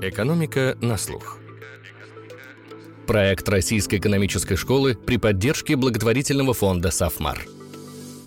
Экономика на слух. Проект Российской экономической школы при поддержке благотворительного фонда «Сафмар».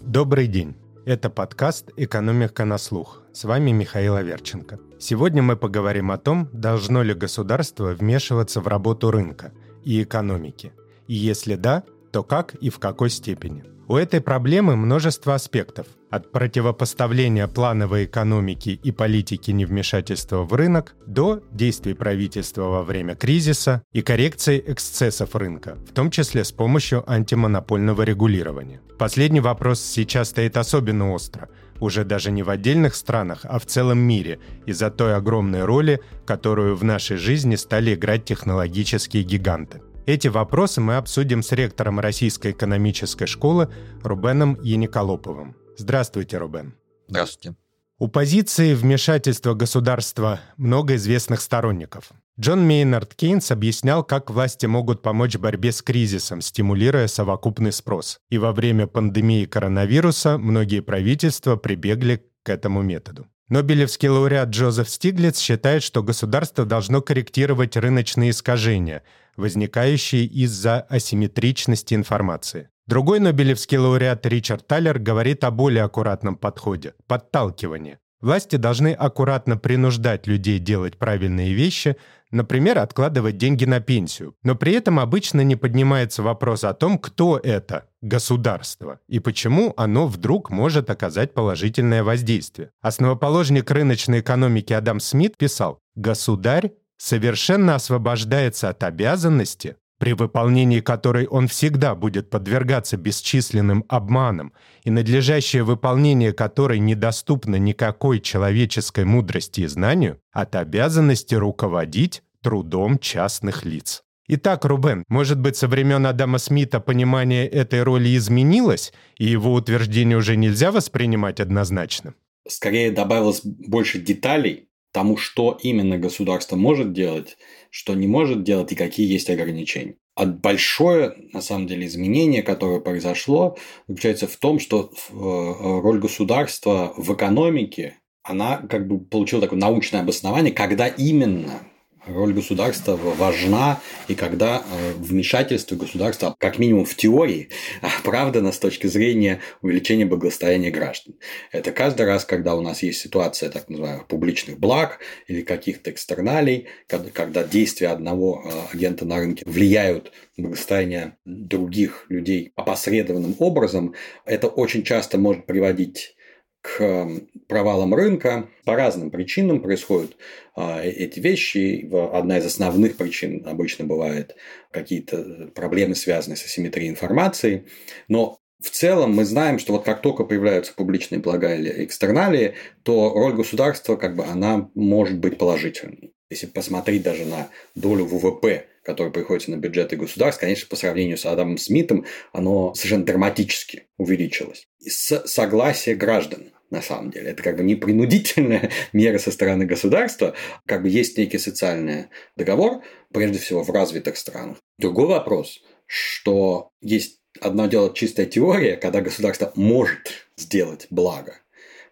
Добрый день. Это подкаст «Экономика на слух». С вами Михаил Аверченко. Сегодня мы поговорим о том, должно ли государство вмешиваться в работу рынка и экономики. И если да, то как и в какой степени. У этой проблемы множество аспектов. От противопоставления плановой экономики и политики невмешательства в рынок до действий правительства во время кризиса и коррекции эксцессов рынка, в том числе с помощью антимонопольного регулирования. Последний вопрос сейчас стоит особенно остро, уже даже не в отдельных странах, а в целом мире, из-за той огромной роли, которую в нашей жизни стали играть технологические гиганты. Эти вопросы мы обсудим с ректором Российской экономической школы Рубеном Яниколоповым. Здравствуйте, Рубен. Здравствуйте. У позиции вмешательства государства много известных сторонников. Джон Мейнард Кейнс объяснял, как власти могут помочь в борьбе с кризисом, стимулируя совокупный спрос. И во время пандемии коронавируса многие правительства прибегли к этому методу. Нобелевский лауреат Джозеф Стиглиц считает, что государство должно корректировать рыночные искажения, возникающие из-за асимметричности информации. Другой нобелевский лауреат Ричард Таллер говорит о более аккуратном подходе – подталкивании. Власти должны аккуратно принуждать людей делать правильные вещи, например, откладывать деньги на пенсию. Но при этом обычно не поднимается вопрос о том, кто это государство и почему оно вдруг может оказать положительное воздействие. Основоположник рыночной экономики Адам Смит писал «Государь совершенно освобождается от обязанности, при выполнении которой он всегда будет подвергаться бесчисленным обманам, и надлежащее выполнение которой недоступно никакой человеческой мудрости и знанию, от обязанности руководить трудом частных лиц. Итак, Рубен, может быть, со времен Адама Смита понимание этой роли изменилось, и его утверждение уже нельзя воспринимать однозначно? Скорее добавилось больше деталей, тому, что именно государство может делать, что не может делать и какие есть ограничения. А большое, на самом деле, изменение, которое произошло, заключается в том, что э, роль государства в экономике, она как бы получила такое научное обоснование, когда именно роль государства важна, и когда э, вмешательство государства, как минимум в теории, оправдано с точки зрения увеличения благосостояния граждан. Это каждый раз, когда у нас есть ситуация так называемых публичных благ или каких-то экстерналей, когда действия одного э, агента на рынке влияют на благосостояние других людей опосредованным образом, это очень часто может приводить к провалам рынка. По разным причинам происходят а, эти вещи. Одна из основных причин обычно бывает какие-то проблемы, связанные с асимметрией информации. Но в целом мы знаем, что вот как только появляются публичные блага или экстерналии, то роль государства, как бы, она может быть положительной. Если посмотреть даже на долю ВВП, которая приходится на бюджеты государств, конечно, по сравнению с Адамом Смитом, оно совершенно драматически увеличилось. С согласия граждан на самом деле. Это как бы не принудительная мера со стороны государства, как бы есть некий социальный договор, прежде всего в развитых странах. Другой вопрос, что есть одно дело чистая теория, когда государство может сделать благо,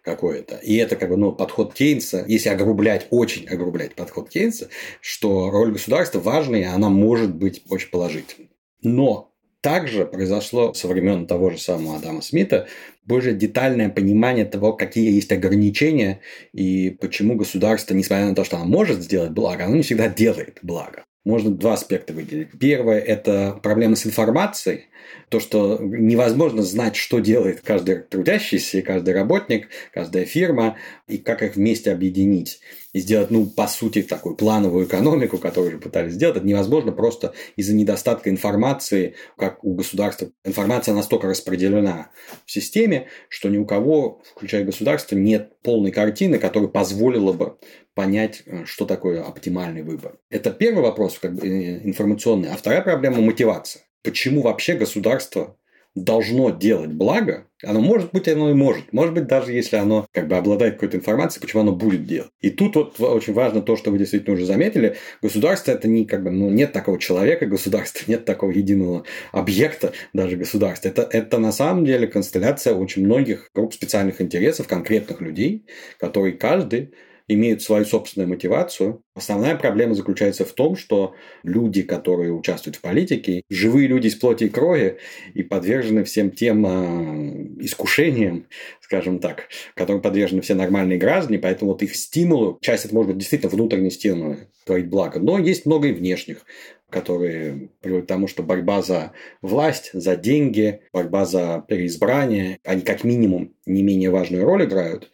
какое-то. И это как бы ну, подход Кейнса, если огрублять, очень огрублять подход Кейнса, что роль государства важная, она может быть очень положительной. Но также произошло со времен того же самого Адама Смита более детальное понимание того, какие есть ограничения и почему государство, несмотря на то, что оно может сделать благо, оно не всегда делает благо. Можно два аспекта выделить. Первое – это проблема с информацией. То, что невозможно знать, что делает каждый трудящийся, каждый работник, каждая фирма, и как их вместе объединить. И сделать, ну, по сути, такую плановую экономику, которую же пытались сделать. Это невозможно просто из-за недостатка информации, как у государства. Информация настолько распределена в системе, что ни у кого, включая государство, нет полной картины, которая позволила бы понять, э, что такое оптимальный выбор. Это первый вопрос как бы, э, информационный. А вторая проблема – мотивация. Почему вообще государство должно делать благо, оно может быть, оно и может. Может быть, даже если оно как бы обладает какой-то информацией, почему оно будет делать. И тут вот очень важно то, что вы действительно уже заметили. Государство это не как бы, ну, нет такого человека государства, нет такого единого объекта даже государства. Это, это на самом деле констелляция очень многих групп специальных интересов, конкретных людей, которые каждый имеют свою собственную мотивацию. Основная проблема заключается в том, что люди, которые участвуют в политике, живые люди из плоти и крови и подвержены всем тем э, искушениям, скажем так, которым подвержены все нормальные граждане, поэтому вот их стимулы, часть это может быть действительно внутренние стимулы творить благо, но есть много и внешних которые приводят к тому, что борьба за власть, за деньги, борьба за переизбрание, они как минимум не менее важную роль играют,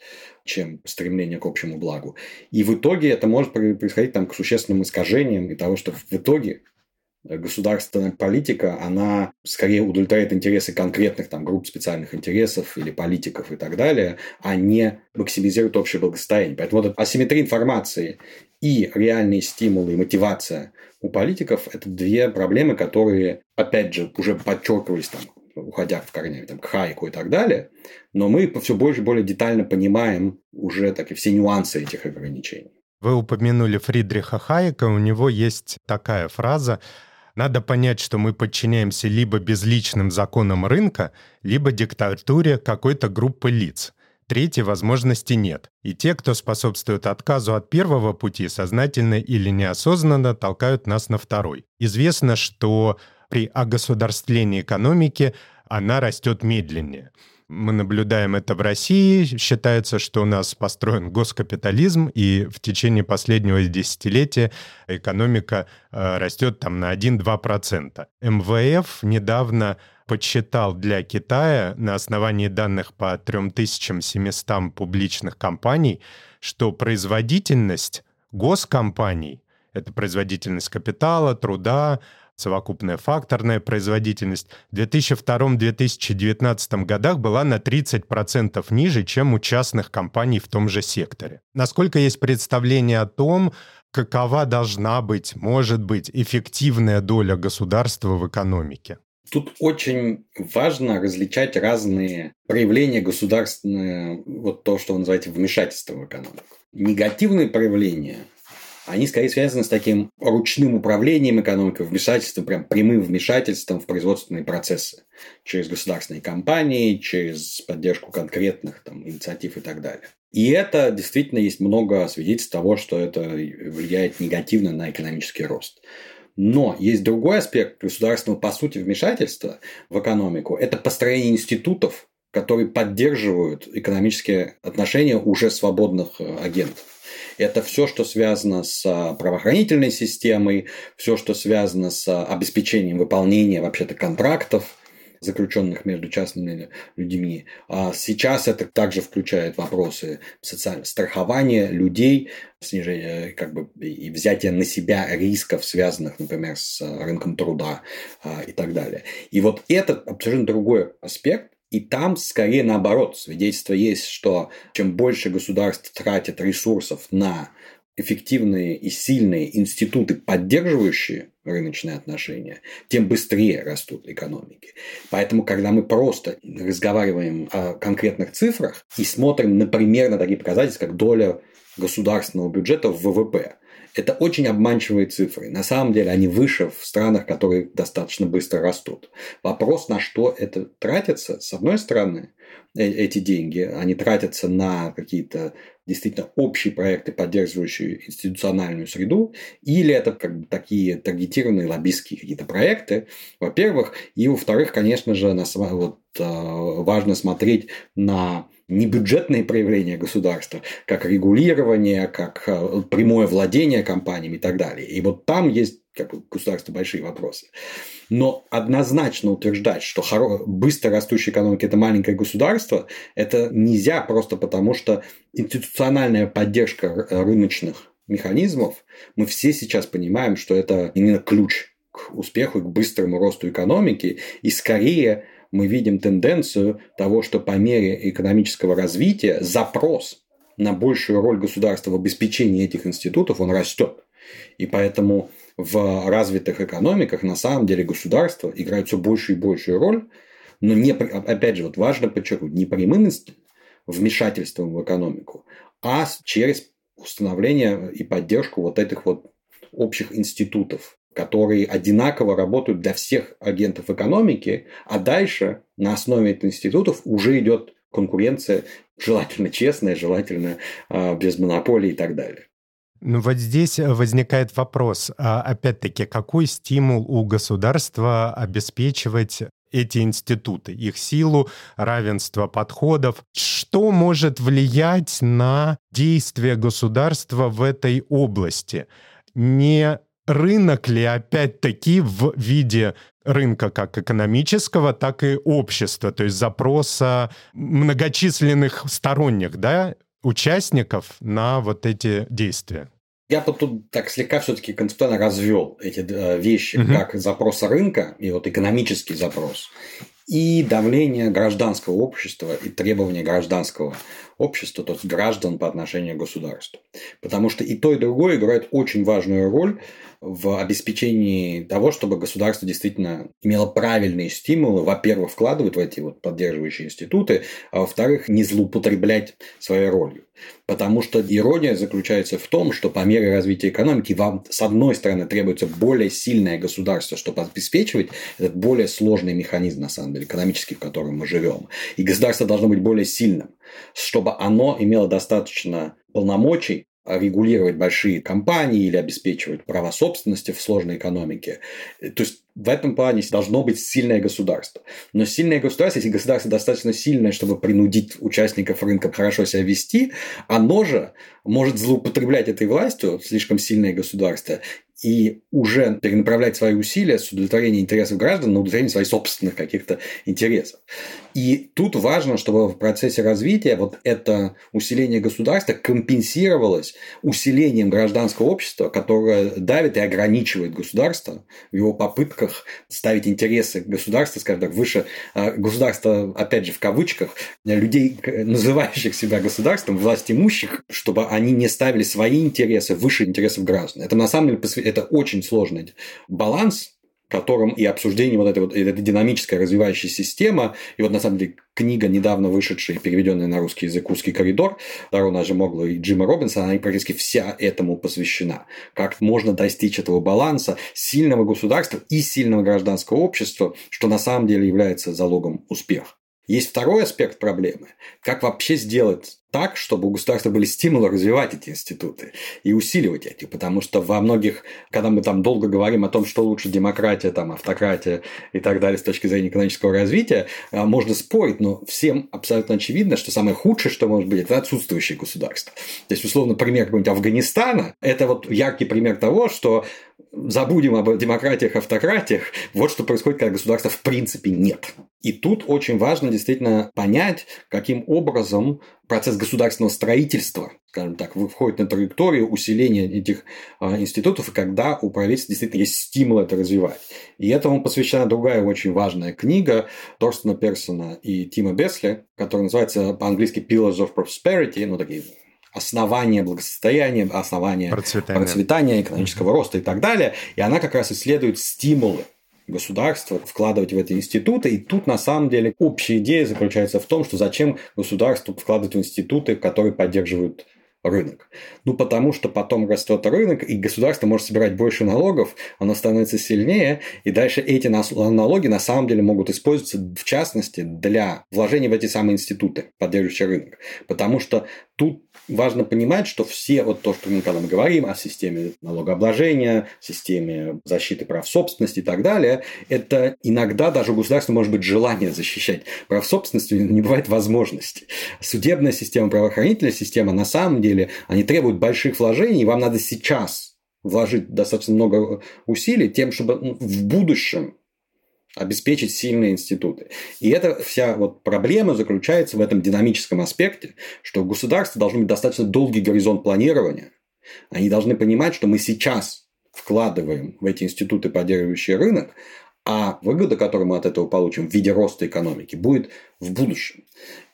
чем стремление к общему благу. И в итоге это может происходить там, к существенным искажениям и того, что в итоге государственная политика, она скорее удовлетворяет интересы конкретных там, групп специальных интересов или политиков и так далее, а не максимизирует общее благосостояние. Поэтому вот асимметрия информации и реальные стимулы и мотивация у политиков – это две проблемы, которые, опять же, уже подчеркивались там, уходя в корне там, к Хайку и так далее, но мы все больше и более детально понимаем уже так и все нюансы этих ограничений. Вы упомянули Фридриха Хайека, у него есть такая фраза надо понять, что мы подчиняемся либо безличным законам рынка, либо диктатуре какой-то группы лиц. Третьей возможности нет. И те, кто способствует отказу от первого пути, сознательно или неосознанно толкают нас на второй. Известно, что при огосударствлении экономики она растет медленнее. Мы наблюдаем это в России. Считается, что у нас построен госкапитализм, и в течение последнего десятилетия экономика э, растет там на 1-2%. МВФ недавно подсчитал для Китая на основании данных по 3700 публичных компаний, что производительность госкомпаний, это производительность капитала, труда, совокупная факторная производительность в 2002-2019 годах была на 30% ниже, чем у частных компаний в том же секторе. Насколько есть представление о том, какова должна быть, может быть, эффективная доля государства в экономике? Тут очень важно различать разные проявления государственного, вот то, что вы называете вмешательство в экономику. Негативные проявления они скорее связаны с таким ручным управлением экономикой, вмешательством, прям прямым вмешательством в производственные процессы через государственные компании, через поддержку конкретных там, инициатив и так далее. И это действительно есть много свидетельств того, что это влияет негативно на экономический рост. Но есть другой аспект государственного, по сути, вмешательства в экономику. Это построение институтов, которые поддерживают экономические отношения уже свободных э, агентов. Это все, что связано с а, правоохранительной системой, все, что связано с а, обеспечением выполнения вообще-то контрактов, заключенных между частными людьми. А сейчас это также включает вопросы социального страхования людей, снижения как бы и взятия на себя рисков, связанных, например, с рынком труда и так далее. И вот это абсолютно другой аспект, и там скорее наоборот. Свидетельство есть, что чем больше государств тратит ресурсов на эффективные и сильные институты, поддерживающие рыночные отношения, тем быстрее растут экономики. Поэтому, когда мы просто разговариваем о конкретных цифрах и смотрим, например, на такие показатели, как доля государственного бюджета в ВВП, это очень обманчивые цифры. На самом деле они выше в странах, которые достаточно быстро растут. Вопрос, на что это тратится, с одной стороны, э, эти деньги, они тратятся на какие-то действительно общие проекты, поддерживающие институциональную среду, или это как бы такие таргетированные лоббистские какие-то проекты, во-первых, и во-вторых, конечно же, на, вот, э, важно смотреть на небюджетные проявления государства, как регулирование, как э, прямое владение компаниями и так далее. И вот там есть как бы, государство большие вопросы. Но однозначно утверждать, что хоро... быстро растущая экономика – это маленькое государство, это нельзя просто потому, что институциональная поддержка рыночных механизмов, мы все сейчас понимаем, что это именно ключ к успеху, к быстрому росту экономики, и скорее мы видим тенденцию того, что по мере экономического развития запрос на большую роль государства в обеспечении этих институтов, он растет. И поэтому в развитых экономиках на самом деле государство играет все большую и большую роль, но не, опять же, вот важно подчеркнуть, не прямым вмешательством в экономику, а через установление и поддержку вот этих вот общих институтов, которые одинаково работают для всех агентов экономики, а дальше на основе этих институтов уже идет конкуренция желательно честная, желательно а, без монополии и так далее. Ну вот здесь возникает вопрос, а опять-таки, какой стимул у государства обеспечивать эти институты, их силу, равенство подходов. Что может влиять на действия государства в этой области? Не рынок ли опять-таки в виде рынка как экономического, так и общества, то есть запроса многочисленных сторонних да, участников на вот эти действия? Я бы тут так слегка все-таки концептуально развел эти э, вещи, угу. как запрос рынка и вот экономический запрос, и давление гражданского общества и требования гражданского общества, то есть граждан по отношению к государству. Потому что и то, и другое играет очень важную роль в обеспечении того, чтобы государство действительно имело правильные стимулы, во-первых, вкладывать в эти вот поддерживающие институты, а во-вторых, не злоупотреблять своей ролью. Потому что ирония заключается в том, что по мере развития экономики вам, с одной стороны, требуется более сильное государство, чтобы обеспечивать этот более сложный механизм, на самом деле, экономический, в котором мы живем. И государство должно быть более сильным, чтобы оно имело достаточно полномочий регулировать большие компании или обеспечивать права собственности в сложной экономике. То есть в этом плане должно быть сильное государство. Но сильное государство, если государство достаточно сильное, чтобы принудить участников рынка хорошо себя вести, оно же может злоупотреблять этой властью, слишком сильное государство, и уже перенаправлять свои усилия с удовлетворения интересов граждан на удовлетворение своих собственных каких-то интересов. И тут важно, чтобы в процессе развития вот это усиление государства компенсировалось усилением гражданского общества, которое давит и ограничивает государство в его попытках ставить интересы государства, скажем так, выше а, государства, опять же, в кавычках, людей, называющих себя государством, власть имущих, чтобы они не ставили свои интересы выше интересов граждан. Это на самом деле это очень сложный баланс, которым и обсуждение вот этой вот этой динамическая развивающая система, и вот на самом деле книга, недавно вышедшая, переведенная на русский язык «Узкий коридор», Дарона Жемогла и Джима Робинсона, она практически вся этому посвящена. Как можно достичь этого баланса сильного государства и сильного гражданского общества, что на самом деле является залогом успеха. Есть второй аспект проблемы. Как вообще сделать так, чтобы у государства были стимулы развивать эти институты и усиливать эти. Потому что во многих, когда мы там долго говорим о том, что лучше демократия, там, автократия и так далее с точки зрения экономического развития, а, можно спорить, но всем абсолютно очевидно, что самое худшее, что может быть, это отсутствующее государство. То есть, условно, пример какого-нибудь Афганистана – это вот яркий пример того, что забудем об демократиях, автократиях. Вот что происходит, когда государства в принципе нет. И тут очень важно действительно понять, каким образом процесс государственного строительства, скажем так, входит на траекторию усиления этих а, институтов, и когда у правительства действительно есть стимул это развивать. И этому посвящена другая очень важная книга Торстена Персона и Тима Бесли, которая называется по-английски Pillars of Prosperity, ну, такие основания благосостояния, основания процветания. процветания, экономического роста и так далее. И она как раз исследует стимулы государства вкладывать в эти институты. И тут на самом деле общая идея заключается в том, что зачем государству вкладывать в институты, которые поддерживают рынок. Ну, потому что потом растет рынок, и государство может собирать больше налогов, оно становится сильнее, и дальше эти налоги на самом деле могут использоваться, в частности, для вложения в эти самые институты, поддерживающие рынок. Потому что тут важно понимать, что все вот то, что мы когда мы говорим о системе налогообложения, системе защиты прав собственности и так далее, это иногда даже у государства может быть желание защищать прав собственности, не бывает возможности. Судебная система, правоохранительная система на самом деле, они требуют больших вложений, и вам надо сейчас вложить достаточно много усилий тем, чтобы ну, в будущем обеспечить сильные институты. И эта вся вот проблема заключается в этом динамическом аспекте, что у государства должен быть достаточно долгий горизонт планирования. Они должны понимать, что мы сейчас вкладываем в эти институты, поддерживающие рынок, а выгода, которую мы от этого получим в виде роста экономики, будет в будущем.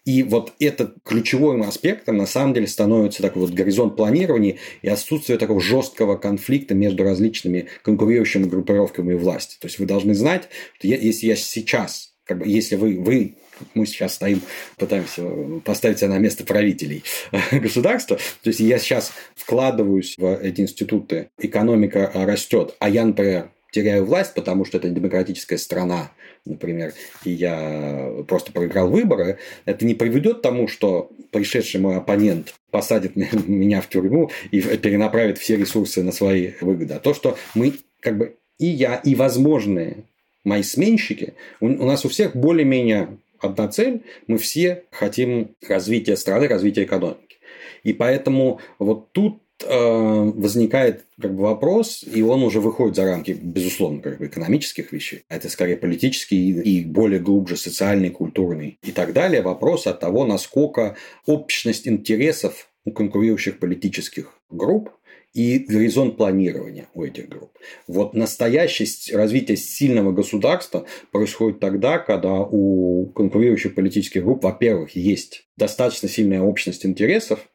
И вот это ключевым аспектом на самом деле становится такой вот горизонт планирования и отсутствие такого жесткого конфликта между различными конкурирующими группировками власти. То есть вы должны знать, что если я сейчас, как бы, если вы, вы мы сейчас стоим, пытаемся поставить себя на место правителей государства. То есть я сейчас вкладываюсь в эти институты, экономика растет, а я, например, теряю власть, потому что это демократическая страна, например, и я просто проиграл выборы, это не приведет к тому, что пришедший мой оппонент посадит меня в тюрьму и перенаправит все ресурсы на свои выгоды. А то, что мы как бы и я, и возможные мои сменщики, у, у нас у всех более-менее одна цель, мы все хотим развития страны, развития экономики. И поэтому вот тут возникает как бы вопрос, и он уже выходит за рамки, безусловно, как бы экономических вещей. Это скорее политический и более глубже социальный, культурный и так далее. Вопрос от того, насколько общность интересов у конкурирующих политических групп и горизонт планирования у этих групп. Вот настоящее развитие сильного государства происходит тогда, когда у конкурирующих политических групп, во-первых, есть достаточно сильная общность интересов,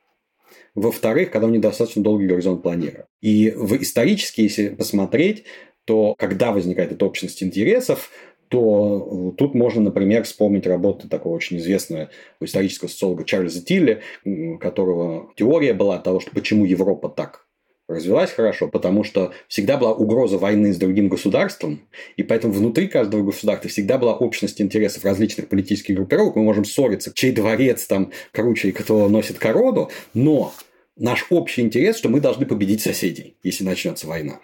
во-вторых, когда у них достаточно долгий горизонт планирования. И в исторически, если посмотреть, то когда возникает эта общность интересов, то тут можно, например, вспомнить работу такого очень известного исторического социолога Чарльза Тилли, которого теория была того, что почему Европа так развилась хорошо, потому что всегда была угроза войны с другим государством, и поэтому внутри каждого государства всегда была общность интересов различных политических группировок. Мы можем ссориться, чей дворец там круче и кто носит корону, но наш общий интерес, что мы должны победить соседей, если начнется война.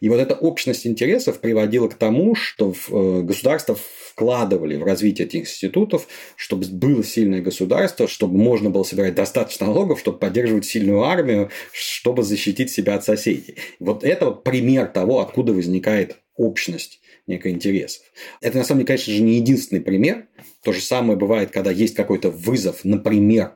И вот эта общность интересов приводила к тому, что э, государства вкладывали в развитие этих институтов, чтобы было сильное государство, чтобы можно было собирать достаточно налогов, чтобы поддерживать сильную армию, чтобы защитить себя от соседей. Вот это вот пример того, откуда возникает общность некой интересов. Это, на самом деле, конечно же, не единственный пример. То же самое бывает, когда есть какой-то вызов, например,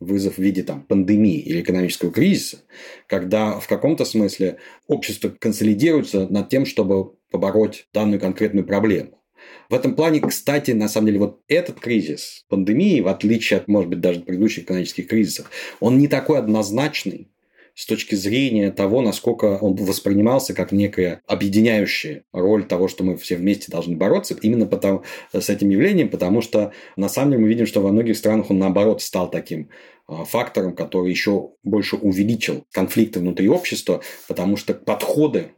вызов в виде там, пандемии или экономического кризиса, когда в каком-то смысле общество консолидируется над тем, чтобы побороть данную конкретную проблему. В этом плане, кстати, на самом деле, вот этот кризис пандемии, в отличие от, может быть, даже предыдущих экономических кризисов, он не такой однозначный, с точки зрения того, насколько он воспринимался как некая объединяющая роль того, что мы все вместе должны бороться именно потому, с этим явлением, потому что на самом деле мы видим, что во многих странах он наоборот стал таким а, фактором, который еще больше увеличил конфликты внутри общества, потому что подходы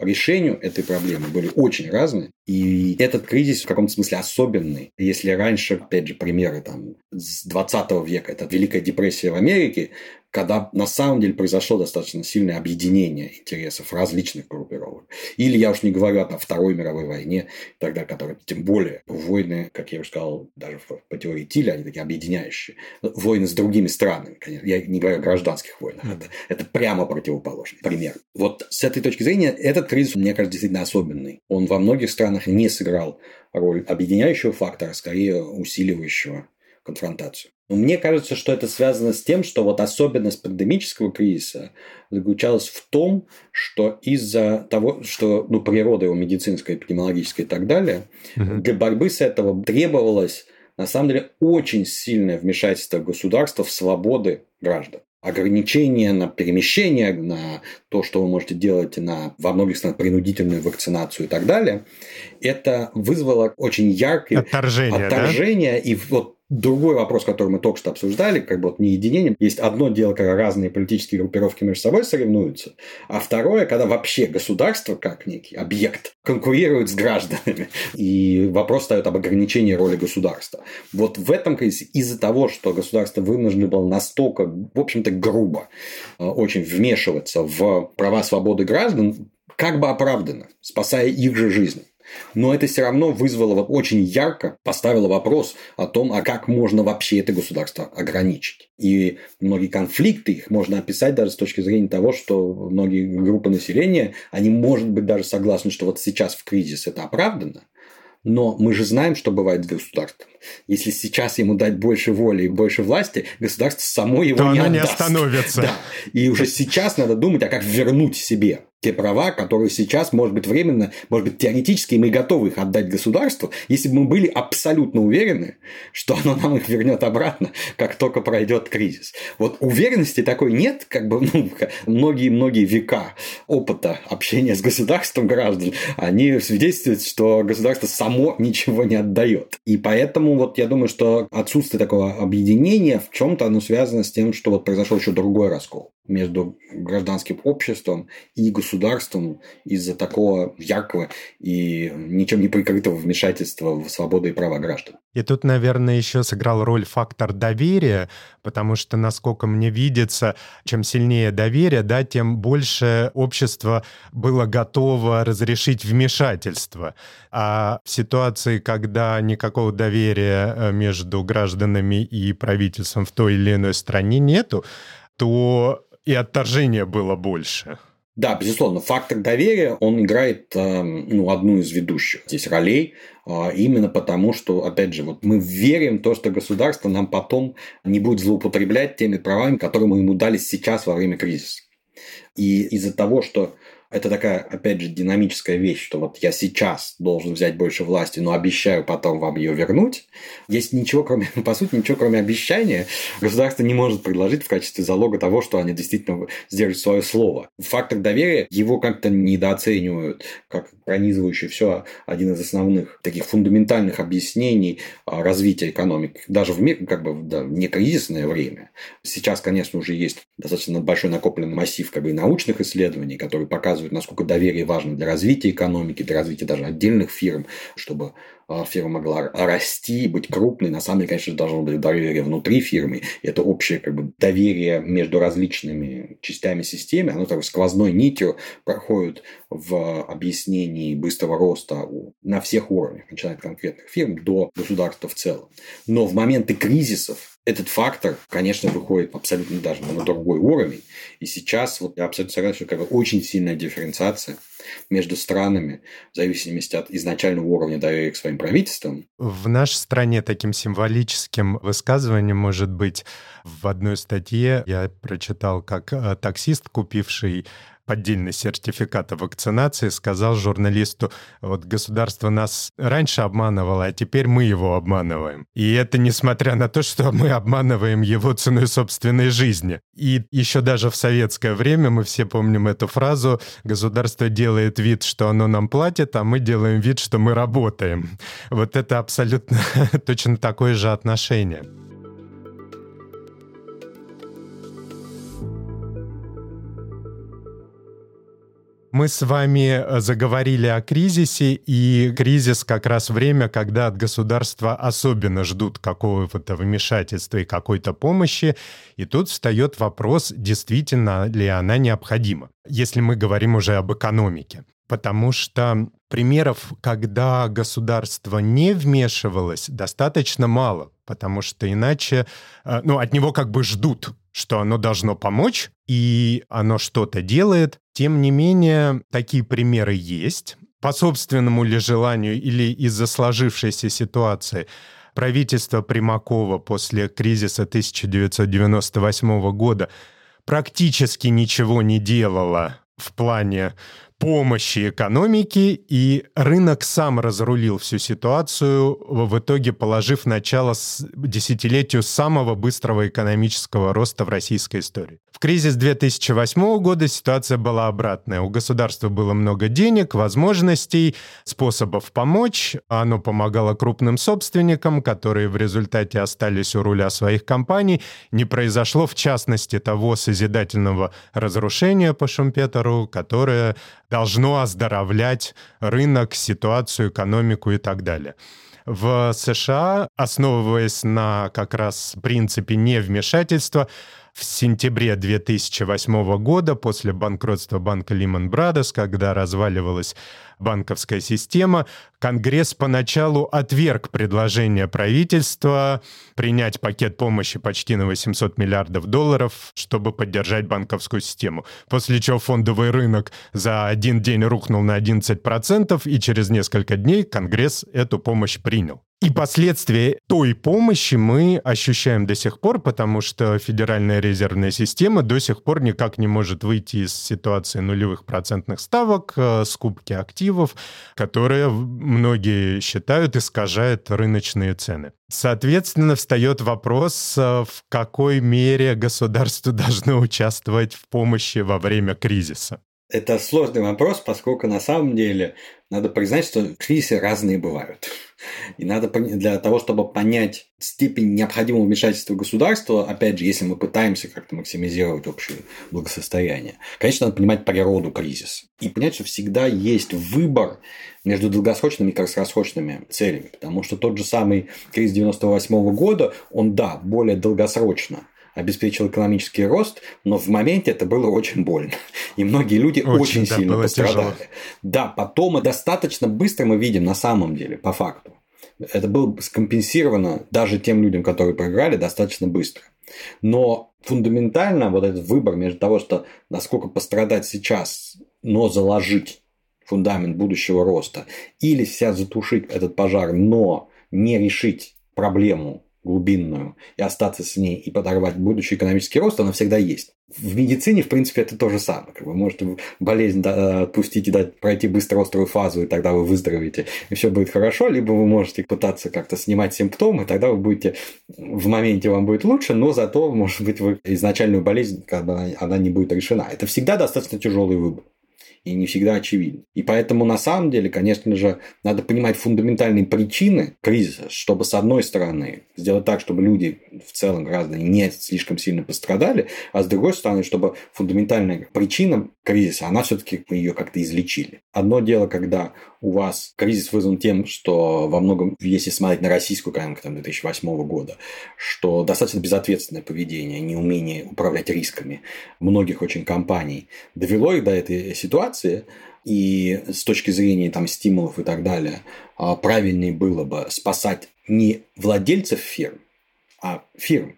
решению этой проблемы были очень разные. И этот кризис в каком-то смысле особенный. Если раньше, опять же, примеры там, с 20 века, это Великая депрессия в Америке, когда на самом деле произошло достаточно сильное объединение интересов различных группировок. Или я уж не говорю о Второй мировой войне, тогда, которая, тем более, войны, как я уже сказал, даже по теории Тиля, они такие объединяющие. Войны с другими странами, конечно. Я не говорю о гражданских войнах. Это, это прямо противоположный пример. Вот с этой точки зрения этот кризис, мне кажется, действительно особенный. Он во многих странах не сыграл роль объединяющего фактора, а скорее усиливающего конфронтацию. Мне кажется, что это связано с тем, что вот особенность пандемического кризиса заключалась в том, что из-за того, что ну, природа его медицинская, эпидемиологическая и так далее, угу. для борьбы с этого требовалось на самом деле очень сильное вмешательство государства в свободы граждан ограничения на перемещение, на то, что вы можете делать на, во многих странах принудительную вакцинацию и так далее, это вызвало очень яркое отторжение, отторжение да? и вот Другой вопрос, который мы только что обсуждали, как бы вот не единение. Есть одно дело, когда разные политические группировки между собой соревнуются, а второе, когда вообще государство, как некий объект, конкурирует с гражданами. И вопрос стоит об ограничении роли государства. Вот в этом кризисе из-за того, что государство вынуждено было настолько, в общем-то, грубо э, очень вмешиваться в права свободы граждан, как бы оправдано, спасая их же жизнь. Но это все равно вызвало очень ярко, поставило вопрос о том, а как можно вообще это государство ограничить. И многие конфликты их можно описать даже с точки зрения того, что многие группы населения, они, может быть, даже согласны, что вот сейчас в кризис это оправдано, но мы же знаем, что бывает с государством. Если сейчас ему дать больше воли и больше власти, государство само его То не оно отдаст. не остановится. Да. И уже сейчас надо думать, а как вернуть себе те права, которые сейчас, может быть, временно, может быть, теоретически мы готовы их отдать государству, если бы мы были абсолютно уверены, что оно нам их вернет обратно, как только пройдет кризис. Вот уверенности такой нет, как бы ну, многие-многие века опыта общения с государством граждан, они свидетельствуют, что государство само ничего не отдает. И поэтому вот я думаю, что отсутствие такого объединения в чем-то оно связано с тем, что вот произошел еще другой раскол между гражданским обществом и государством из-за такого яркого и ничем не прикрытого вмешательства в свободу и права граждан. И тут, наверное, еще сыграл роль фактор доверия, потому что, насколько мне видится, чем сильнее доверие, да, тем больше общество было готово разрешить вмешательство. А в ситуации, когда никакого доверия э, между гражданами и правительством в той или иной стране нету, то и отторжения было больше. Да, безусловно, фактор доверия, он играет э, ну, одну из ведущих здесь ролей, э, именно потому, что, опять же, вот мы верим в то, что государство нам потом не будет злоупотреблять теми правами, которые мы ему дали сейчас во время кризиса. И из-за того, что это такая, опять же, динамическая вещь, что вот я сейчас должен взять больше власти, но обещаю потом вам ее вернуть. Есть ничего, кроме, по сути, ничего, кроме обещания, государство не может предложить в качестве залога того, что они действительно сдержат свое слово. Фактор доверия, его как-то недооценивают, как пронизывающий все один из основных таких фундаментальных объяснений а, развития экономики, даже в мире, как бы да, в некризисное время. Сейчас, конечно, уже есть достаточно большой накопленный массив как бы, научных исследований, которые показывают, показывают, насколько доверие важно для развития экономики, для развития даже отдельных фирм, чтобы а, фирма могла расти, быть крупной. На самом деле, конечно, должно быть доверие внутри фирмы. И это общее как бы, доверие между различными частями системы. Оно такой сквозной нитью проходит в объяснении быстрого роста на всех уровнях, начиная от конкретных фирм до государства в целом. Но в моменты кризисов этот фактор, конечно, выходит абсолютно даже на другой уровень. И сейчас вот я абсолютно согласен, что как бы очень сильная дифференциация между странами в зависимости от изначального уровня доверия к своим правительствам. В нашей стране таким символическим высказыванием может быть в одной статье я прочитал, как э, таксист, купивший поддельный сертификат о вакцинации, сказал журналисту, вот государство нас раньше обманывало, а теперь мы его обманываем. И это несмотря на то, что мы обманываем его ценой собственной жизни. И еще даже в советское время, мы все помним эту фразу, государство делает вид, что оно нам платит, а мы делаем вид, что мы работаем. Вот это абсолютно точно такое же отношение. Мы с вами э, заговорили о кризисе, и кризис как раз время, когда от государства особенно ждут какого-то вмешательства и какой-то помощи. И тут встает вопрос, действительно ли она необходима, если мы говорим уже об экономике. Потому что примеров, когда государство не вмешивалось, достаточно мало, потому что иначе, э, ну, от него как бы ждут что оно должно помочь, и оно что-то делает. Тем не менее, такие примеры есть. По собственному ли желанию или из-за сложившейся ситуации правительство Примакова после кризиса 1998 года практически ничего не делало в плане помощи экономике, и рынок сам разрулил всю ситуацию, в итоге положив начало десятилетию самого быстрого экономического роста в российской истории. В кризис 2008 года ситуация была обратная. У государства было много денег, возможностей, способов помочь. Оно помогало крупным собственникам, которые в результате остались у руля своих компаний. Не произошло, в частности, того созидательного разрушения по Шумпетеру, которое должно оздоровлять рынок, ситуацию, экономику и так далее. В США, основываясь на как раз принципе невмешательства, в сентябре 2008 года, после банкротства банка Lehman Brothers, когда разваливалась банковская система, Конгресс поначалу отверг предложение правительства принять пакет помощи почти на 800 миллиардов долларов, чтобы поддержать банковскую систему. После чего фондовый рынок за один день рухнул на 11%, и через несколько дней Конгресс эту помощь принял. И последствия той помощи мы ощущаем до сих пор, потому что Федеральная резервная система до сих пор никак не может выйти из ситуации нулевых процентных ставок, э, скупки активов, которые многие считают искажает рыночные цены. Соответственно, встает вопрос, э, в какой мере государство должно участвовать в помощи во время кризиса. Это сложный вопрос, поскольку на самом деле надо признать, что кризисы разные бывают. И надо для того, чтобы понять степень необходимого вмешательства государства, опять же, если мы пытаемся как-то максимизировать общее благосостояние, конечно, надо понимать природу кризиса. И понять, что всегда есть выбор между долгосрочными и краткосрочными целями. Потому что тот же самый кризис 98 года, он, да, более долгосрочно обеспечил экономический рост, но в моменте это было очень больно. И многие люди очень, очень да, сильно пострадали. Тяжело. Да, потом мы достаточно быстро мы видим на самом деле, по факту. Это было скомпенсировано даже тем людям, которые проиграли, достаточно быстро. Но фундаментально вот этот выбор между того, что насколько пострадать сейчас, но заложить фундамент будущего роста, или сейчас затушить этот пожар, но не решить проблему глубинную и остаться с ней и подорвать будущий экономический рост, она всегда есть. В медицине, в принципе, это то же самое. Вы можете болезнь отпустить и дать пройти быстро острую фазу, и тогда вы выздоровеете, и все будет хорошо, либо вы можете пытаться как-то снимать симптомы, тогда вы будете в моменте вам будет лучше, но зато, может быть, вы изначальную болезнь, когда она не будет решена. Это всегда достаточно тяжелый выбор и не всегда очевидно. И поэтому на самом деле, конечно же, надо понимать фундаментальные причины кризиса, чтобы с одной стороны сделать так, чтобы люди в целом граждане не слишком сильно пострадали, а с другой стороны, чтобы фундаментальная причина кризиса, она все-таки ее как-то излечили. Одно дело, когда у вас кризис вызван тем, что во многом, если смотреть на российскую экономику там, 2008 года, что достаточно безответственное поведение, неумение управлять рисками многих очень компаний довело их до этой ситуации, и с точки зрения там, стимулов и так далее, а, правильнее было бы спасать не владельцев фирм, а фирм.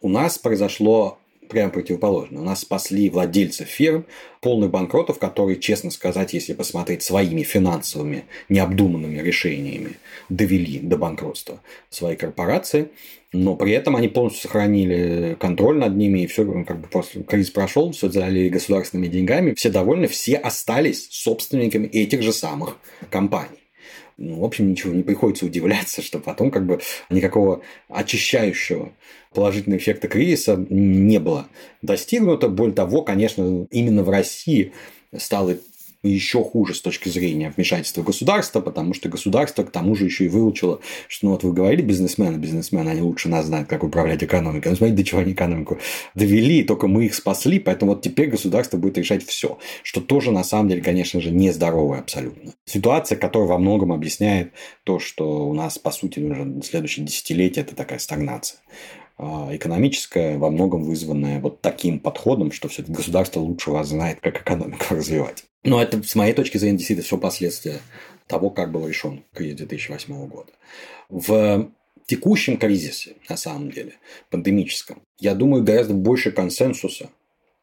У нас произошло прямо противоположно. Нас спасли владельцев фирм, полных банкротов, которые, честно сказать, если посмотреть своими финансовыми необдуманными решениями, довели до банкротства свои корпорации, но при этом они полностью сохранили контроль над ними, и все, как бы после кризис прошел, все залили государственными деньгами, все довольны, все остались собственниками этих же самых компаний. Ну, в общем, ничего не приходится удивляться, что потом как бы никакого очищающего положительного эффекта кризиса не было достигнуто. Более того, конечно, именно в России стало еще хуже с точки зрения вмешательства государства, потому что государство к тому же еще и выучило, что, ну вот вы говорили, бизнесмены, бизнесмены, они лучше нас знают, как управлять экономикой. Ну, смотрите, до чего они экономику довели, только мы их спасли, поэтому вот теперь государство будет решать все, что тоже на самом деле, конечно же, нездоровое абсолютно. Ситуация, которая во многом объясняет то, что у нас, по сути, уже следующее десятилетие – это такая стагнация экономическая, во многом вызванная вот таким подходом, что все-таки государство лучше вас знает, как экономику развивать. Но это, с моей точки зрения, действительно все последствия того, как был решен кризис 2008 года. В текущем кризисе, на самом деле, пандемическом, я думаю, гораздо больше консенсуса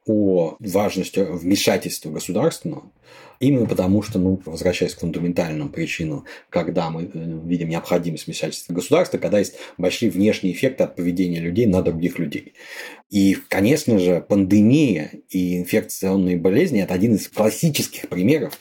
о важности вмешательства государственного, именно потому что, ну, возвращаясь к фундаментальным причинам, когда мы э, видим необходимость вмешательства государства, когда есть большие внешние эффекты от поведения людей на других людей. И, конечно же, пандемия и инфекционные болезни – это один из классических примеров,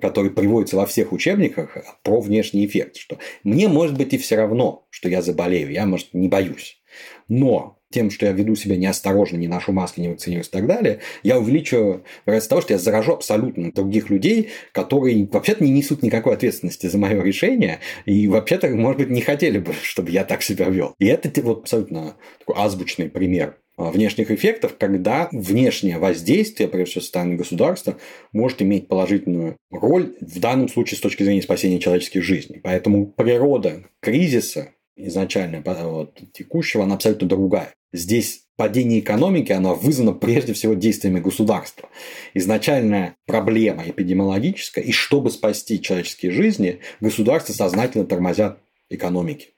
который приводится во всех учебниках про внешний эффект, что мне может быть и все равно, что я заболею, я, может, не боюсь. Но тем, что я веду себя неосторожно, не ношу маски, не вакцинируюсь и так далее, я увеличиваю вероятность того, что я заражу абсолютно других людей, которые вообще-то не несут никакой ответственности за мое решение, и вообще-то, может быть, не хотели бы, чтобы я так себя вел. И это вот абсолютно такой азбучный пример а, внешних эффектов, когда внешнее воздействие, прежде всего, со стороны государства, может иметь положительную роль, в данном случае с точки зрения спасения человеческих жизней. Поэтому природа кризиса изначально вот, текущего, она абсолютно другая. Здесь падение экономики, оно вызвано прежде всего действиями государства. Изначальная проблема эпидемиологическая, и чтобы спасти человеческие жизни, государства сознательно тормозят экономики.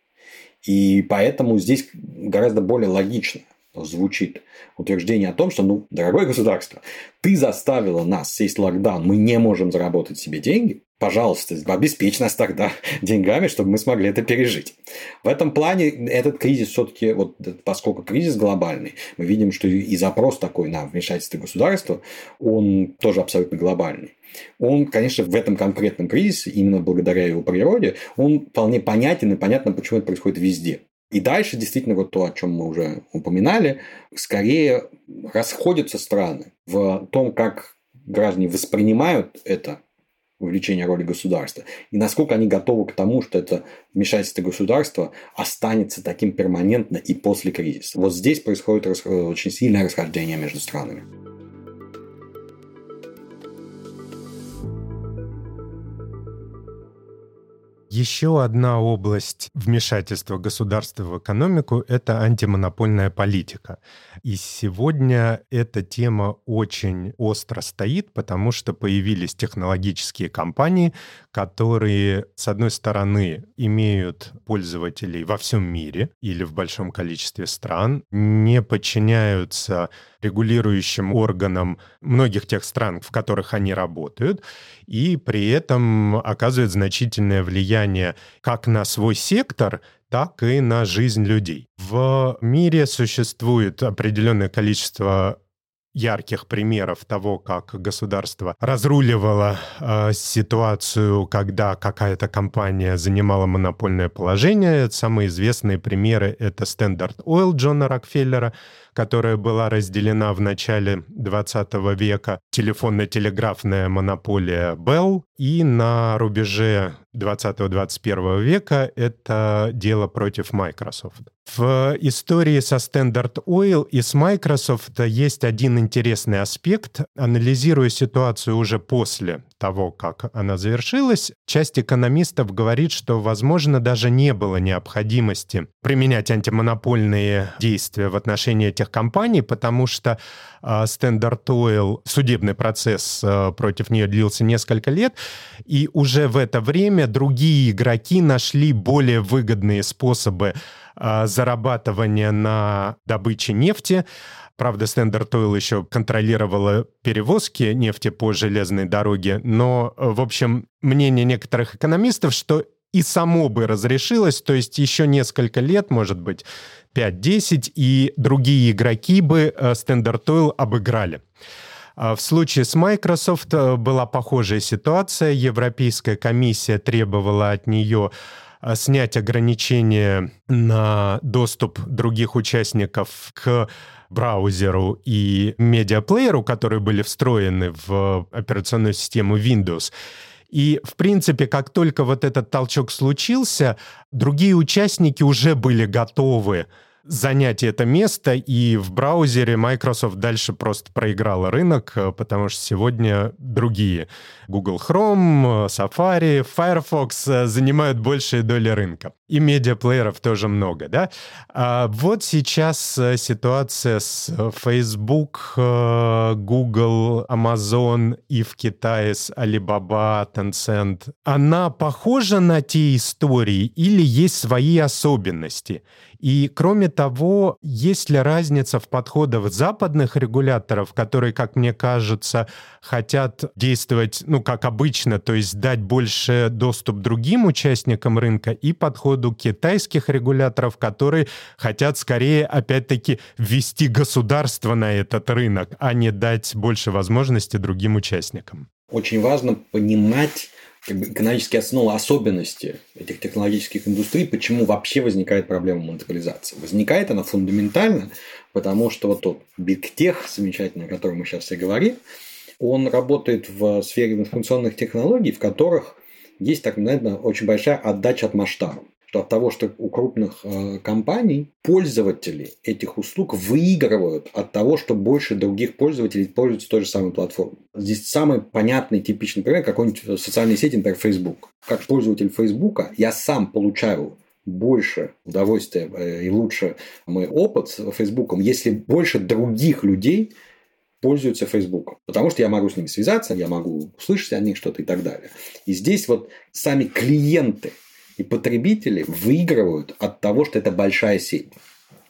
И поэтому здесь гораздо более логично звучит утверждение о том, что, ну, дорогое государство, ты заставила нас сесть в локдаун, мы не можем заработать себе деньги, пожалуйста, обеспечь нас тогда деньгами, чтобы мы смогли это пережить. В этом плане этот кризис все-таки, вот, поскольку кризис глобальный, мы видим, что и запрос такой на вмешательство государства, он тоже абсолютно глобальный. Он, конечно, в этом конкретном кризисе, именно благодаря его природе, он вполне понятен и понятно, почему это происходит везде. И дальше действительно вот то, о чем мы уже упоминали, скорее расходятся страны в том, как граждане воспринимают это увеличение роли государства, и насколько они готовы к тому, что это вмешательство государства останется таким перманентно и после кризиса. Вот здесь происходит очень сильное расхождение между странами. Еще одна область вмешательства государства в экономику — это антимонопольная политика. И сегодня эта тема очень остро стоит, потому что появились технологические компании, которые, с одной стороны, имеют пользователей во всем мире или в большом количестве стран, не подчиняются регулирующим органам многих тех стран, в которых они работают, и при этом оказывают значительное влияние как на свой сектор, так и на жизнь людей. В мире существует определенное количество ярких примеров того, как государство разруливало э, ситуацию, когда какая-то компания занимала монопольное положение. Самые известные примеры — это Standard Oil Джона Рокфеллера, которая была разделена в начале 20 века, телефонно-телеграфная монополия Bell, и на рубеже 20-21 века это дело против Microsoft. В истории со Standard Oil и с Microsoft есть один интересный аспект. Анализируя ситуацию уже после того, как она завершилась, часть экономистов говорит, что, возможно, даже не было необходимости применять антимонопольные действия в отношении этих компаний, потому что а, Standard Oil, судебный процесс а, против нее длился несколько лет, и уже в это время другие игроки нашли более выгодные способы а, зарабатывания на добыче нефти. Правда, Standard Oil еще контролировала перевозки нефти по железной дороге, но, в общем, мнение некоторых экономистов, что и само бы разрешилось, то есть еще несколько лет, может быть, 5-10, и другие игроки бы э, Standard Oil обыграли. А в случае с Microsoft э, была похожая ситуация. Европейская комиссия требовала от нее э, снять ограничения на доступ других участников к браузеру и медиаплееру, которые были встроены в операционную систему Windows. И, в принципе, как только вот этот толчок случился, другие участники уже были готовы занять это место, и в браузере Microsoft дальше просто проиграла рынок, э, потому что сегодня другие Google Chrome, Safari, Firefox э, занимают большие доли рынка. И медиаплееров тоже много, да? А вот сейчас э, ситуация с Facebook, Google, Amazon и в Китае с Alibaba, Tencent. Она похожа на те истории или есть свои особенности? И кроме того, есть ли разница в подходах западных регуляторов, которые, как мне кажется, хотят действовать, ну, как обычно, то есть дать больше доступ другим участникам рынка, и подходу китайских регуляторов, которые хотят скорее, опять-таки, ввести государство на этот рынок, а не дать больше возможностей другим участникам. Очень важно понимать как бы, экономические основы, особенности этих технологических индустрий, почему вообще возникает проблема монополизации. Возникает она фундаментально, потому что вот тот Big Tech, замечательный, о котором мы сейчас все говорим, он работает в сфере информационных технологий, в которых есть, так, наверное, очень большая отдача от масштаба от того, что у крупных э, компаний пользователи этих услуг выигрывают от того, что больше других пользователей пользуются той же самой платформой. Здесь самый понятный, типичный пример какой-нибудь социальной сети, например, Facebook. Как пользователь Facebook я сам получаю больше удовольствия э, и лучше мой опыт с Facebook, если больше других людей пользуются Facebook. Потому что я могу с ними связаться, я могу услышать о них что-то и так далее. И здесь вот сами клиенты и потребители выигрывают от того, что это большая сеть.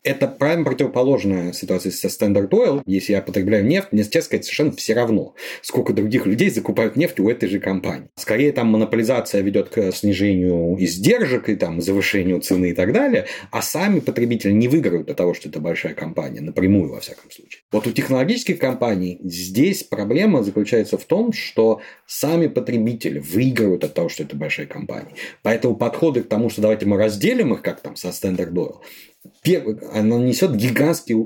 Это прямо противоположная ситуация со Standard Oil. Если я потребляю нефть, мне, честно сказать, совершенно все равно, сколько других людей закупают нефть у этой же компании. Скорее, там монополизация ведет к снижению издержек и там, завышению цены и так далее, а сами потребители не выиграют от того, что это большая компания, напрямую, во всяком случае. Вот у технологических компаний здесь проблема заключается в том, что сами потребители выигрывают от того, что это большая компания. Поэтому подходы к тому, что давайте мы разделим их, как там со Standard Oil, первый, она несет гигантский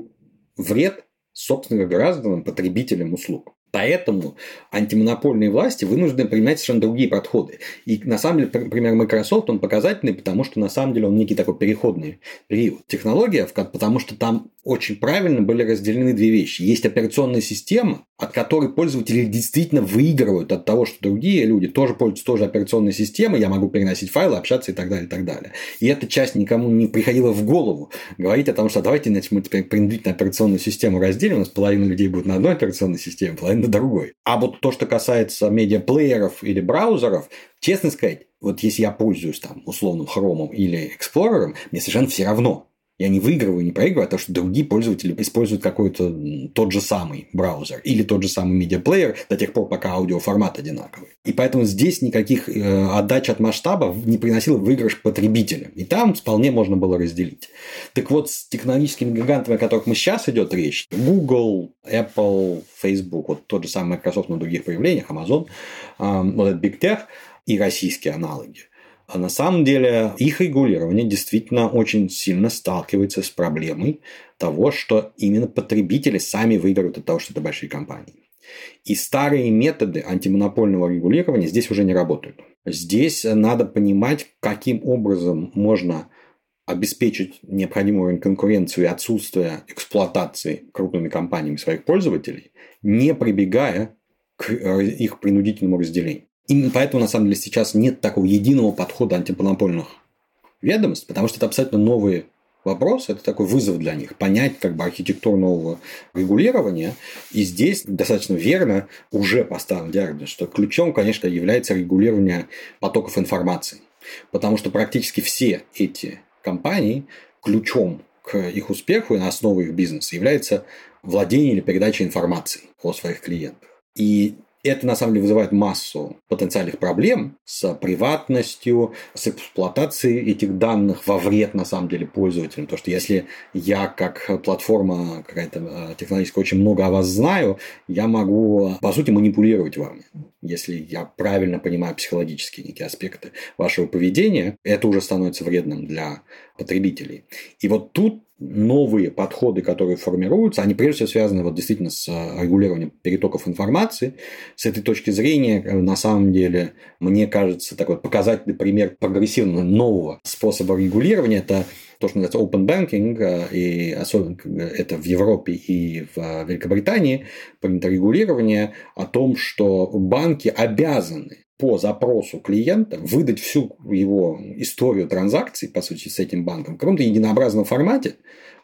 вред собственным гражданам, потребителям услуг. Поэтому антимонопольные власти вынуждены принимать совершенно другие подходы. И на самом деле пример Microsoft, он показательный, потому что на самом деле он некий такой переходный период. Технология, потому что там очень правильно были разделены две вещи. Есть операционная система, от которой пользователи действительно выигрывают от того, что другие люди тоже пользуются тоже операционной системой, я могу переносить файлы, общаться и так далее, и так далее. И эта часть никому не приходила в голову говорить о том, что давайте значит, мы теперь принудительно операционную систему разделим, у нас половина людей будет на одной операционной системе, половина на другой. А вот то, что касается медиаплееров или браузеров, честно сказать, вот если я пользуюсь там условным Chrome или Explorer, мне совершенно все равно. Я не выигрываю, не проигрываю, а то, что другие пользователи используют какой-то тот же самый браузер или тот же самый медиаплеер до тех пор, пока аудиоформат одинаковый. И поэтому здесь никаких э, отдач от масштаба не приносил выигрыш потребителям. И там вполне можно было разделить. Так вот, с технологическими гигантами, о которых мы сейчас идет речь, Google, Apple, Facebook, вот тот же самый Microsoft на других проявлениях, Amazon, э, вот этот Big Tech и российские аналоги – а на самом деле их регулирование действительно очень сильно сталкивается с проблемой того, что именно потребители сами выиграют от того, что это большие компании. И старые методы антимонопольного регулирования здесь уже не работают. Здесь надо понимать, каким образом можно обеспечить необходимую уровень конкуренции и отсутствие эксплуатации крупными компаниями своих пользователей, не прибегая к их принудительному разделению. Именно поэтому, на самом деле, сейчас нет такого единого подхода антимонопольных ведомств, потому что это абсолютно новые вопросы, это такой вызов для них, понять как бы архитектуру нового регулирования. И здесь достаточно верно уже поставлен диагноз, что ключом, конечно, является регулирование потоков информации. Потому что практически все эти компании ключом к их успеху и на основе их бизнеса является владение или передача информации о своих клиентах. И это на самом деле вызывает массу потенциальных проблем с приватностью, с эксплуатацией этих данных во вред на самом деле пользователям. Потому что если я как платформа какая-то э, технологическая очень много о вас знаю, я могу по сути манипулировать вами. Если я правильно понимаю психологические некие аспекты вашего поведения, это уже становится вредным для потребителей. И вот тут новые подходы, которые формируются, они прежде всего связаны вот действительно с э, регулированием перетоков информации. С этой точки зрения, э, на самом деле, мне кажется, такой показательный пример прогрессивного нового способа регулирования – это то, что называется open banking, э, и особенно это в Европе и в Великобритании принято регулирование о том, что банки обязаны по запросу клиента выдать всю его историю транзакций, по сути, с этим банком в каком-то единообразном формате,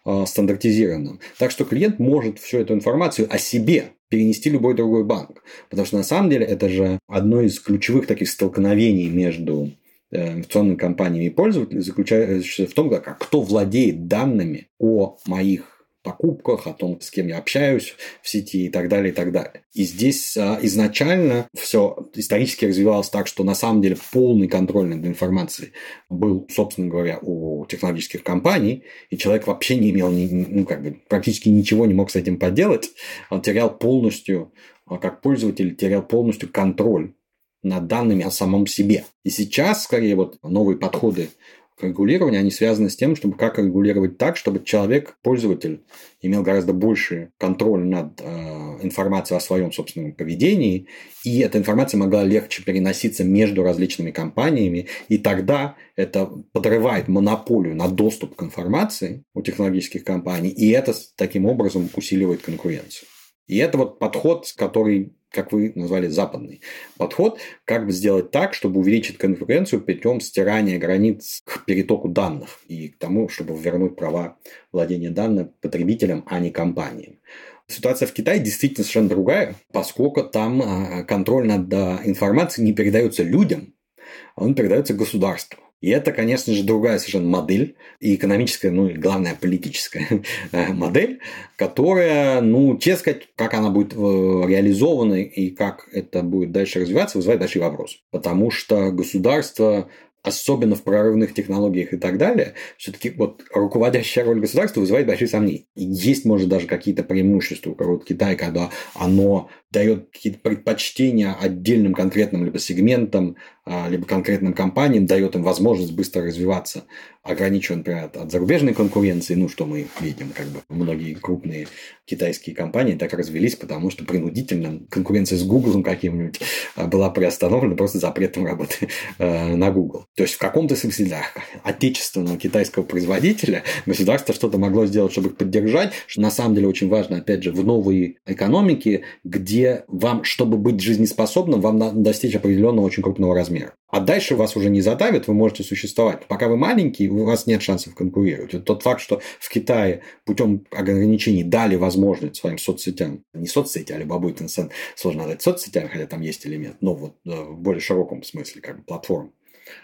а, стандартизированном. Так что клиент может всю эту информацию о себе перенести любой другой банк. Потому что на самом деле это же одно из ключевых таких столкновений между э, информационными компаниями и пользователями заключается в том, как, кто владеет данными о моих покупках, о том, с кем я общаюсь в сети и так далее, и так далее. И здесь а, изначально все исторически развивалось так, что на самом деле полный контроль над информацией был, собственно говоря, у технологических компаний, и человек вообще не имел, ну, как бы, практически ничего не мог с этим поделать. Он терял полностью, а, как пользователь, терял полностью контроль над данными о самом себе. И сейчас, скорее, вот новые подходы регулирования, они связаны с тем, чтобы как регулировать так, чтобы человек, пользователь, имел гораздо больше контроль над э, информацией о своем собственном поведении, и эта информация могла легче переноситься между различными компаниями, и тогда это подрывает монополию на доступ к информации у технологических компаний, и это таким образом усиливает конкуренцию. И это вот подход, который как вы назвали, западный подход, как бы сделать так, чтобы увеличить конкуренцию путем стирания границ к перетоку данных и к тому, чтобы вернуть права владения данными потребителям, а не компаниям. Ситуация в Китае действительно совершенно другая, поскольку там а, контроль над а, информацией не передается людям, а он передается государству. И это, конечно же, другая совершенно модель, и экономическая, ну и главное, политическая модель, которая, ну, честно сказать, как она будет э, реализована и как это будет дальше развиваться, вызывает большие вопросы. Потому что государство особенно в прорывных технологиях и так далее, все-таки вот руководящая роль государства вызывает большие сомнения. И есть, может, даже какие-то преимущества у кого Китая, когда оно дает какие-то предпочтения отдельным конкретным либо сегментам либо конкретным компаниям, дает им возможность быстро развиваться, ограничивая, например, от, зарубежной конкуренции, ну, что мы видим, как бы многие крупные китайские компании так развелись, потому что принудительно конкуренция с Google каким-нибудь а, была приостановлена просто запретом работы э, на Google. То есть в каком-то смысле для отечественного китайского производителя государство что-то могло сделать, чтобы их поддержать, что на самом деле очень важно, опять же, в новой экономике, где вам, чтобы быть жизнеспособным, вам надо достичь определенного очень крупного размера размер. А дальше вас уже не задавят, вы можете существовать. Пока вы маленький, у вас нет шансов конкурировать. Вот тот факт, что в Китае путем ограничений дали возможность своим соцсетям, не соцсети, а любой Tencent, сложно назвать соцсетями, хотя там есть элемент, но вот в более широком смысле, как бы платформ,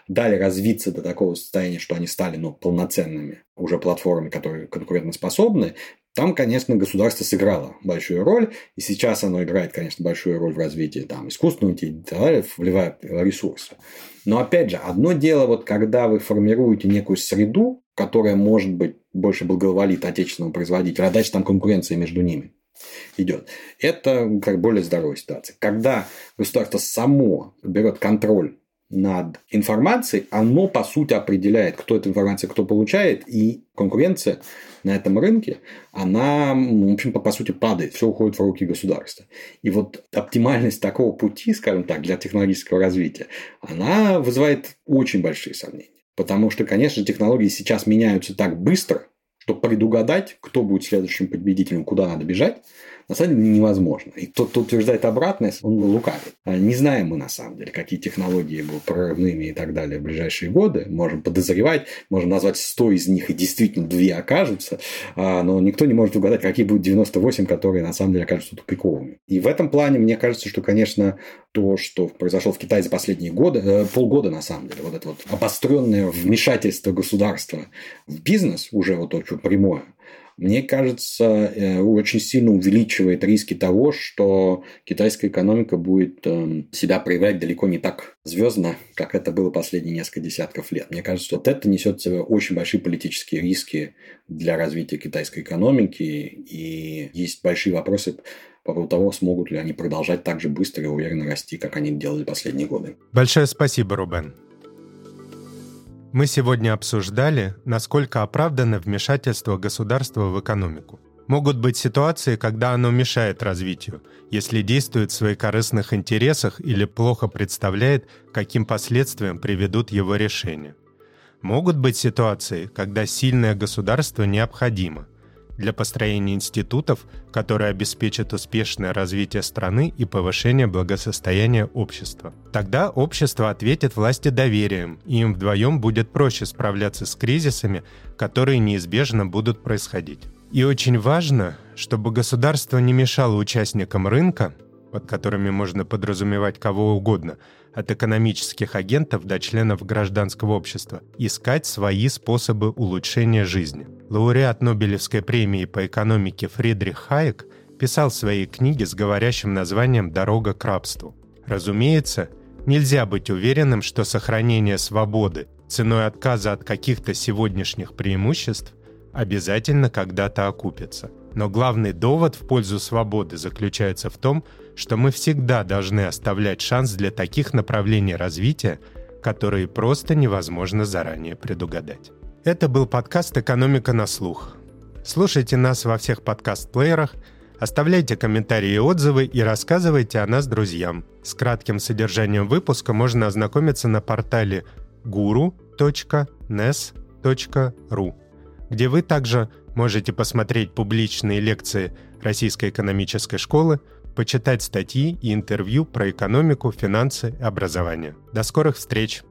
дали развиться до такого состояния, что они стали ну, полноценными уже платформами, которые конкурентоспособны, там, конечно, государство сыграло большую роль, и сейчас оно играет, конечно, большую роль в развитии там, искусственного интеллекта, вливая ресурсы. Но, опять же, одно дело, вот когда вы формируете некую среду, которая, может быть, больше благоволит отечественному производителю, а дальше там конкуренция между ними идет. Это как более здоровая ситуация. Когда государство само берет контроль над информацией, оно по сути определяет, кто эту информацию, кто получает, и конкуренция на этом рынке, она, в общем, по, по сути, падает, все уходит в руки государства. И вот оптимальность такого пути, скажем так, для технологического развития, она вызывает очень большие сомнения. Потому что, конечно, технологии сейчас меняются так быстро, что предугадать, кто будет следующим победителем, куда надо бежать, на самом деле невозможно. И тот, кто утверждает обратное, он лукавит. А не знаем мы, на самом деле, какие технологии будут прорывными и так далее в ближайшие годы. Можем подозревать, можем назвать 100 из них, и действительно две окажутся, а, но никто не может угадать, какие будут 98, которые на самом деле окажутся тупиковыми. И в этом плане мне кажется, что, конечно, то, что произошло в Китае за последние годы, э, полгода на самом деле, вот это вот обостренное вмешательство государства в бизнес, уже вот что прямое, мне кажется, э, очень сильно увеличивает риски того, что китайская экономика будет эм, себя проявлять далеко не так звездно, как это было последние несколько десятков лет. Мне кажется, вот это несет в себе очень большие политические риски для развития китайской экономики, и есть большие вопросы по поводу того, смогут ли они продолжать так же быстро и уверенно расти, как они делали последние годы. Большое спасибо, Рубен. Мы сегодня обсуждали, насколько оправдано вмешательство государства в экономику. Могут быть ситуации, когда оно мешает развитию, если действует в своих корыстных интересах или плохо представляет, каким последствиям приведут его решения. Могут быть ситуации, когда сильное государство необходимо – для построения институтов, которые обеспечат успешное развитие страны и повышение благосостояния общества. Тогда общество ответит власти доверием, и им вдвоем будет проще справляться с кризисами, которые неизбежно будут происходить. И очень важно, чтобы государство не мешало участникам рынка, под которыми можно подразумевать кого угодно, от экономических агентов до членов гражданского общества, искать свои способы улучшения жизни – Лауреат Нобелевской премии по экономике Фридрих Хайек писал в своей книге с говорящим названием «Дорога к рабству». Разумеется, нельзя быть уверенным, что сохранение свободы ценой отказа от каких-то сегодняшних преимуществ обязательно когда-то окупится. Но главный довод в пользу свободы заключается в том, что мы всегда должны оставлять шанс для таких направлений развития, которые просто невозможно заранее предугадать. Это был подкаст «Экономика на слух». Слушайте нас во всех подкаст-плеерах, оставляйте комментарии и отзывы и рассказывайте о нас друзьям. С кратким содержанием выпуска можно ознакомиться на портале guru.nes.ru, где вы также можете посмотреть публичные лекции Российской экономической школы, почитать статьи и интервью про экономику, финансы и образование. До скорых встреч!